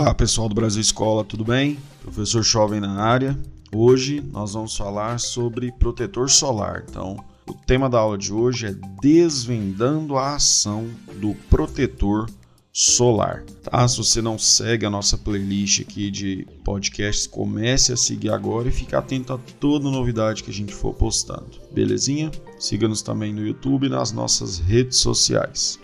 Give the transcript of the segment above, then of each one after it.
Olá, pessoal do Brasil Escola, tudo bem? Professor Jovem na área. Hoje nós vamos falar sobre protetor solar. Então, o tema da aula de hoje é desvendando a ação do protetor solar. Tá? Se você não segue a nossa playlist aqui de podcasts, comece a seguir agora e fique atento a toda novidade que a gente for postando. Belezinha? Siga-nos também no YouTube e nas nossas redes sociais.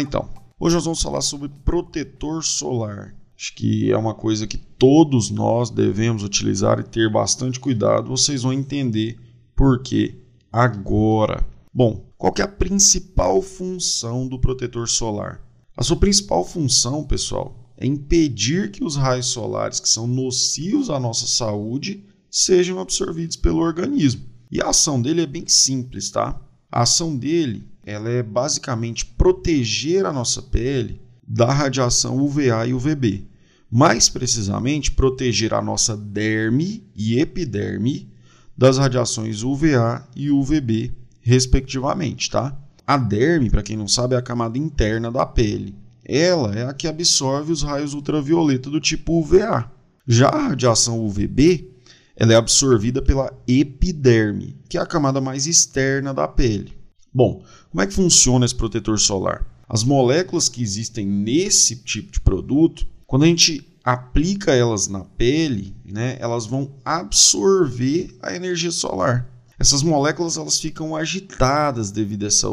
Então. Hoje nós vamos falar sobre protetor solar. Acho que é uma coisa que todos nós devemos utilizar e ter bastante cuidado. Vocês vão entender por que agora. Bom, qual é a principal função do protetor solar? A sua principal função, pessoal, é impedir que os raios solares que são nocivos à nossa saúde sejam absorvidos pelo organismo. E a ação dele é bem simples, tá? A ação dele ela é basicamente proteger a nossa pele da radiação UVA e UVB. Mais precisamente, proteger a nossa derme e epiderme das radiações UVA e UVB, respectivamente, tá? A derme, para quem não sabe, é a camada interna da pele. Ela é a que absorve os raios ultravioleta do tipo UVA. Já a radiação UVB, ela é absorvida pela epiderme, que é a camada mais externa da pele. Bom, como é que funciona esse protetor solar? As moléculas que existem nesse tipo de produto, quando a gente aplica elas na pele, né, elas vão absorver a energia solar. Essas moléculas elas ficam agitadas devido a essa,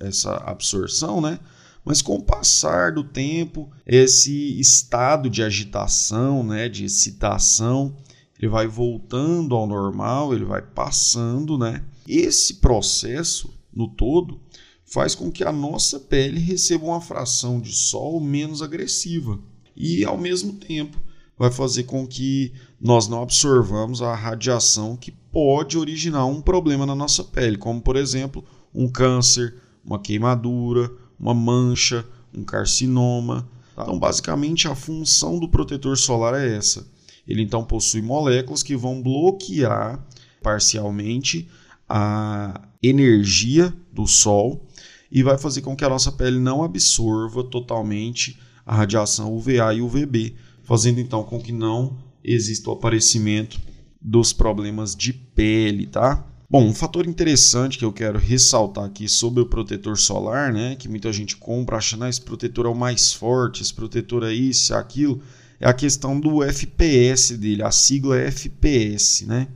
essa absorção, né? Mas com o passar do tempo, esse estado de agitação, né, de excitação, ele vai voltando ao normal, ele vai passando, né? Esse processo no todo, faz com que a nossa pele receba uma fração de sol menos agressiva e, ao mesmo tempo, vai fazer com que nós não absorvamos a radiação que pode originar um problema na nossa pele, como, por exemplo, um câncer, uma queimadura, uma mancha, um carcinoma. Então, basicamente, a função do protetor solar é essa. Ele então possui moléculas que vão bloquear parcialmente a energia do Sol e vai fazer com que a nossa pele não absorva totalmente a radiação UVA e UVB, fazendo então com que não exista o aparecimento dos problemas de pele, tá? Bom, um fator interessante que eu quero ressaltar aqui sobre o protetor solar, né, que muita gente compra achando que esse protetor é o mais forte, esse protetor é isso, é aquilo, é a questão do FPS dele, a sigla é FPS, né?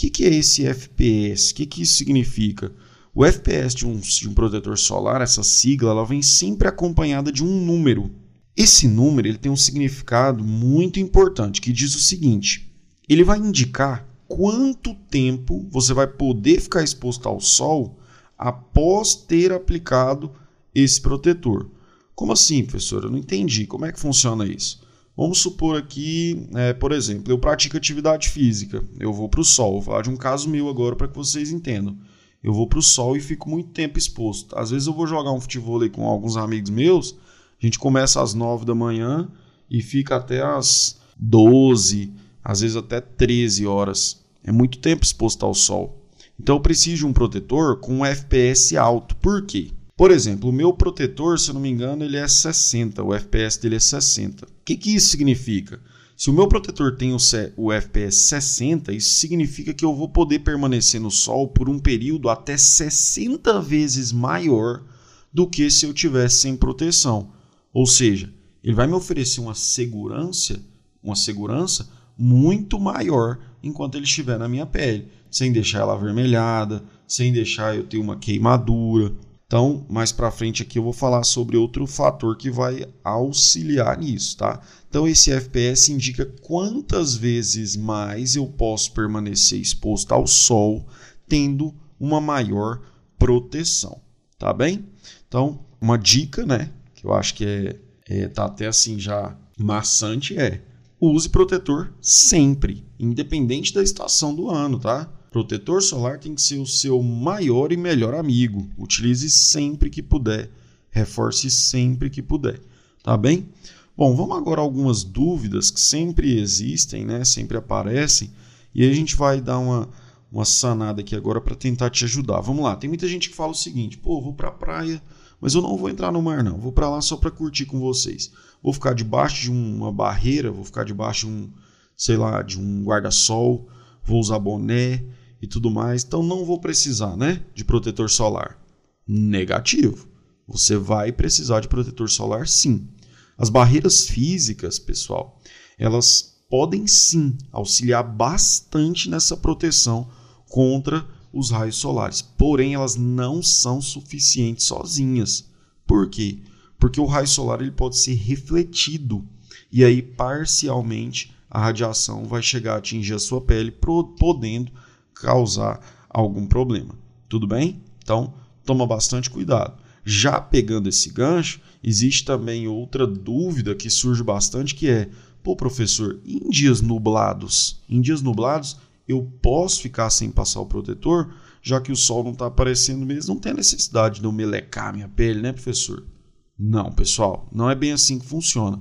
Que, que é esse FPS? O que, que isso significa? O FPS de um, de um protetor solar, essa sigla, ela vem sempre acompanhada de um número. Esse número ele tem um significado muito importante que diz o seguinte: ele vai indicar quanto tempo você vai poder ficar exposto ao sol após ter aplicado esse protetor. Como assim, professor? Eu não entendi. Como é que funciona isso? Vamos supor aqui, é, por exemplo, eu pratico atividade física, eu vou para o sol. Vou falar de um caso meu agora para que vocês entendam. Eu vou para o sol e fico muito tempo exposto. Às vezes eu vou jogar um futebol com alguns amigos meus, a gente começa às 9 da manhã e fica até às 12, às vezes até 13 horas. É muito tempo exposto ao sol. Então eu preciso de um protetor com um FPS alto. Por quê? Por exemplo, o meu protetor, se eu não me engano, ele é 60, o FPS dele é 60. O que, que isso significa? Se o meu protetor tem o, o FPS 60, isso significa que eu vou poder permanecer no sol por um período até 60 vezes maior do que se eu tivesse sem proteção. Ou seja, ele vai me oferecer uma segurança, uma segurança muito maior enquanto ele estiver na minha pele, sem deixar ela avermelhada, sem deixar eu ter uma queimadura, então, mais para frente aqui eu vou falar sobre outro fator que vai auxiliar nisso, tá? Então, esse FPS indica quantas vezes mais eu posso permanecer exposto ao sol, tendo uma maior proteção, tá bem? Então, uma dica, né, que eu acho que é, é tá até assim já maçante é use protetor sempre, independente da estação do ano, tá? Protetor solar tem que ser o seu maior e melhor amigo. Utilize sempre que puder. Reforce sempre que puder. Tá bem? Bom, vamos agora a algumas dúvidas que sempre existem, né? sempre aparecem, E a gente vai dar uma, uma sanada aqui agora para tentar te ajudar. Vamos lá, tem muita gente que fala o seguinte: pô, vou para a praia, mas eu não vou entrar no mar, não. Vou para lá só para curtir com vocês. Vou ficar debaixo de uma barreira, vou ficar debaixo de um, sei lá, de um guarda-sol, vou usar boné e tudo mais. Então não vou precisar, né, de protetor solar. Negativo. Você vai precisar de protetor solar, sim. As barreiras físicas, pessoal, elas podem sim auxiliar bastante nessa proteção contra os raios solares. Porém, elas não são suficientes sozinhas. Por quê? Porque o raio solar ele pode ser refletido e aí parcialmente a radiação vai chegar a atingir a sua pele, podendo causar algum problema. Tudo bem? Então, toma bastante cuidado. Já pegando esse gancho, existe também outra dúvida que surge bastante que é: pô, professor, em dias nublados, em dias nublados eu posso ficar sem passar o protetor, já que o sol não está aparecendo mesmo, não tem necessidade de eu melecar minha pele, né, professor? Não, pessoal, não é bem assim que funciona.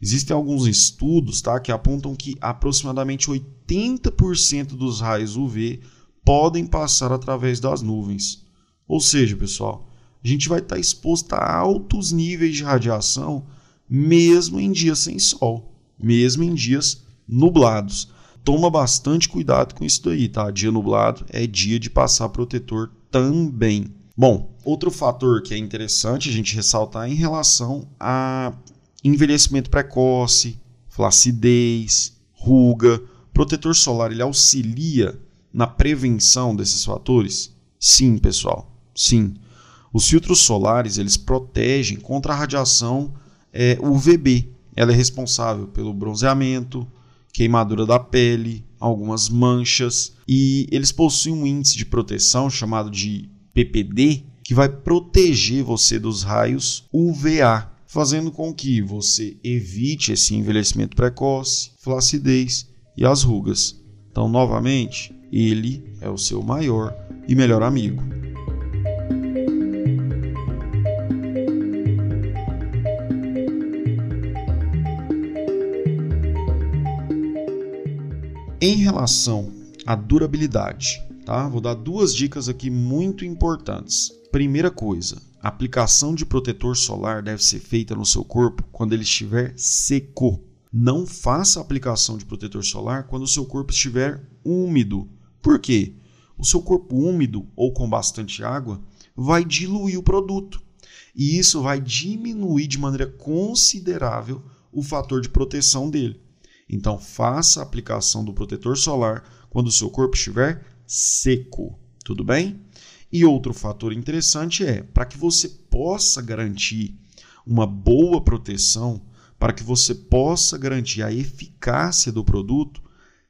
Existem alguns estudos tá, que apontam que aproximadamente 80% dos raios UV podem passar através das nuvens. Ou seja, pessoal, a gente vai estar exposto a altos níveis de radiação mesmo em dias sem sol, mesmo em dias nublados toma bastante cuidado com isso daí, tá? Dia nublado é dia de passar protetor também. Bom, outro fator que é interessante a gente ressaltar em relação a envelhecimento precoce, flacidez, ruga. Protetor solar ele auxilia na prevenção desses fatores? Sim, pessoal. Sim. Os filtros solares eles protegem contra a radiação é, UVB. Ela é responsável pelo bronzeamento, queimadura da pele, algumas manchas e eles possuem um índice de proteção chamado de PPD que vai proteger você dos raios UVA, fazendo com que você evite esse envelhecimento precoce, flacidez e as rugas. Então, novamente, ele é o seu maior e melhor amigo. Em relação à durabilidade, tá? Vou dar duas dicas aqui muito importantes. Primeira coisa, a aplicação de protetor solar deve ser feita no seu corpo quando ele estiver seco. Não faça aplicação de protetor solar quando o seu corpo estiver úmido. Por quê? O seu corpo úmido ou com bastante água vai diluir o produto. E isso vai diminuir de maneira considerável o fator de proteção dele. Então, faça a aplicação do protetor solar quando o seu corpo estiver seco. Tudo bem? E outro fator interessante é, para que você possa garantir uma boa proteção, para que você possa garantir a eficácia do produto,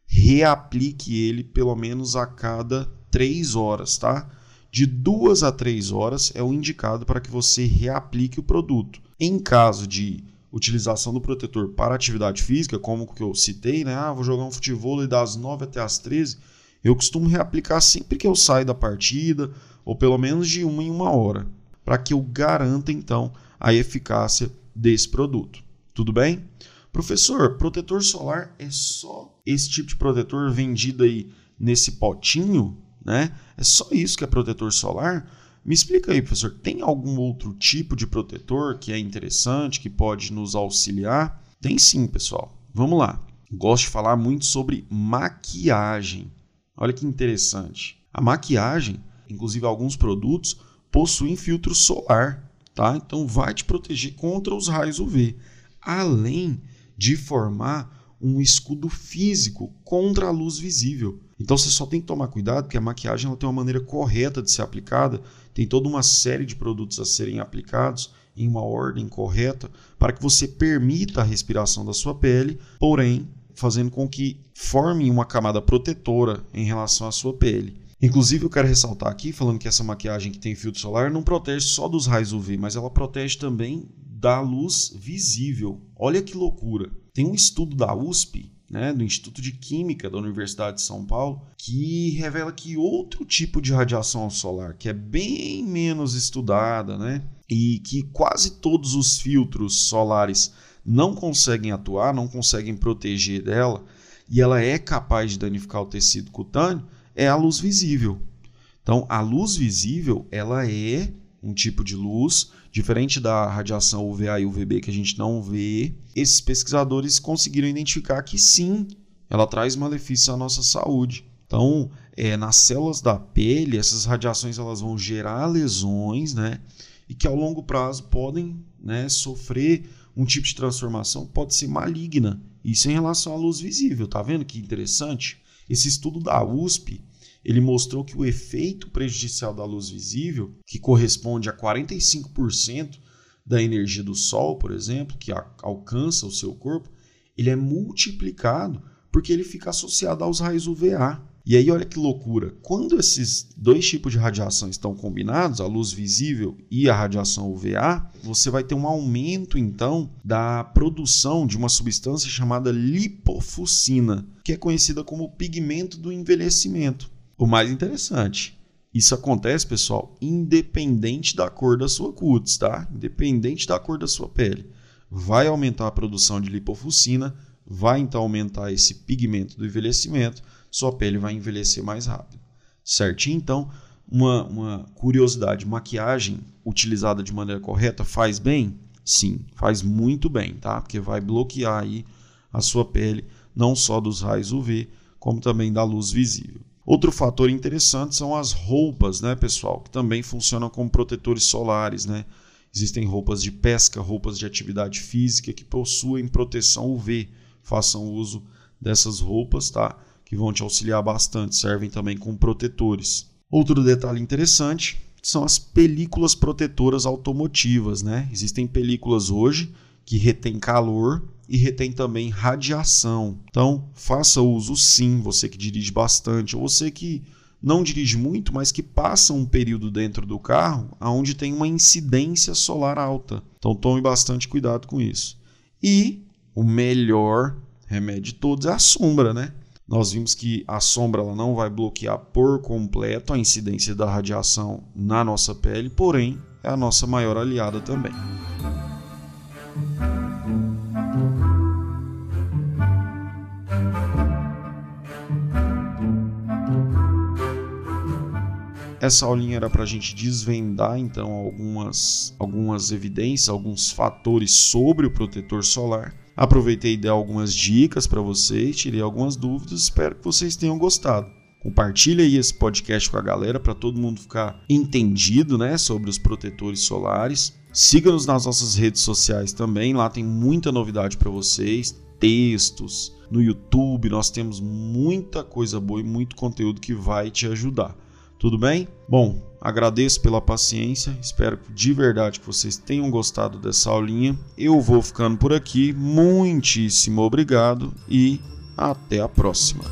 reaplique ele pelo menos a cada 3 horas, tá? De 2 a 3 horas é o indicado para que você reaplique o produto. Em caso de utilização do protetor para atividade física, como que eu citei, né? Ah, vou jogar um futebol das 9 até as 13. Eu costumo reaplicar sempre que eu saio da partida, ou pelo menos de uma em uma hora, para que eu garanta então a eficácia desse produto. Tudo bem? Professor, protetor solar é só esse tipo de protetor vendido aí nesse potinho, né? É só isso que é protetor solar? Me explica aí, professor, tem algum outro tipo de protetor que é interessante, que pode nos auxiliar? Tem sim, pessoal. Vamos lá. Gosto de falar muito sobre maquiagem. Olha que interessante. A maquiagem, inclusive alguns produtos, possuem filtro solar, tá? Então vai te proteger contra os raios UV, além de formar um escudo físico contra a luz visível. Então você só tem que tomar cuidado porque a maquiagem ela tem uma maneira correta de ser aplicada, tem toda uma série de produtos a serem aplicados em uma ordem correta para que você permita a respiração da sua pele, porém fazendo com que forme uma camada protetora em relação à sua pele. Inclusive, eu quero ressaltar aqui, falando que essa maquiagem que tem filtro solar não protege só dos raios UV, mas ela protege também da luz visível. Olha que loucura! Tem um estudo da USP, né, do Instituto de Química da Universidade de São Paulo, que revela que outro tipo de radiação solar, que é bem menos estudada, né, e que quase todos os filtros solares não conseguem atuar, não conseguem proteger dela, e ela é capaz de danificar o tecido cutâneo é a luz visível. Então, a luz visível, ela é um tipo de luz, diferente da radiação UVA e UVB que a gente não vê. Esses pesquisadores conseguiram identificar que sim, ela traz malefícios à nossa saúde. Então, é, nas células da pele, essas radiações elas vão gerar lesões, né? E que ao longo prazo podem né, sofrer um tipo de transformação pode ser maligna. Isso em relação à luz visível, tá vendo que interessante? Esse estudo da USP ele mostrou que o efeito prejudicial da luz visível, que corresponde a 45% da energia do Sol, por exemplo, que alcança o seu corpo, ele é multiplicado porque ele fica associado aos raios UVA. E aí, olha que loucura. Quando esses dois tipos de radiação estão combinados, a luz visível e a radiação UVA, você vai ter um aumento, então, da produção de uma substância chamada lipofuscina, que é conhecida como pigmento do envelhecimento. O mais interessante, isso acontece, pessoal, independente da cor da sua cutis, tá? Independente da cor da sua pele. Vai aumentar a produção de lipofuscina, vai então aumentar esse pigmento do envelhecimento, sua pele vai envelhecer mais rápido. Certinho? Então, uma, uma curiosidade: maquiagem utilizada de maneira correta faz bem? Sim, faz muito bem, tá? Porque vai bloquear aí a sua pele, não só dos raios UV, como também da luz visível. Outro fator interessante são as roupas, né, pessoal, que também funcionam como protetores solares, né? Existem roupas de pesca, roupas de atividade física que possuem proteção UV. Façam uso dessas roupas, tá? Que vão te auxiliar bastante, servem também como protetores. Outro detalhe interessante são as películas protetoras automotivas, né? Existem películas hoje que retêm calor e retém também radiação. Então, faça uso sim, você que dirige bastante, ou você que não dirige muito, mas que passa um período dentro do carro onde tem uma incidência solar alta. Então, tome bastante cuidado com isso. E o melhor remédio de todos é a sombra, né? Nós vimos que a sombra ela não vai bloquear por completo a incidência da radiação na nossa pele, porém é a nossa maior aliada também. Essa aulinha era para a gente desvendar então algumas, algumas evidências, alguns fatores sobre o protetor solar. Aproveitei e dei algumas dicas para vocês, tirei algumas dúvidas, espero que vocês tenham gostado. Compartilhe aí esse podcast com a galera para todo mundo ficar entendido né, sobre os protetores solares. Siga-nos nas nossas redes sociais também, lá tem muita novidade para vocês, textos. No YouTube nós temos muita coisa boa e muito conteúdo que vai te ajudar. Tudo bem? Bom, agradeço pela paciência, espero de verdade que vocês tenham gostado dessa aulinha. Eu vou ficando por aqui, muitíssimo obrigado e até a próxima.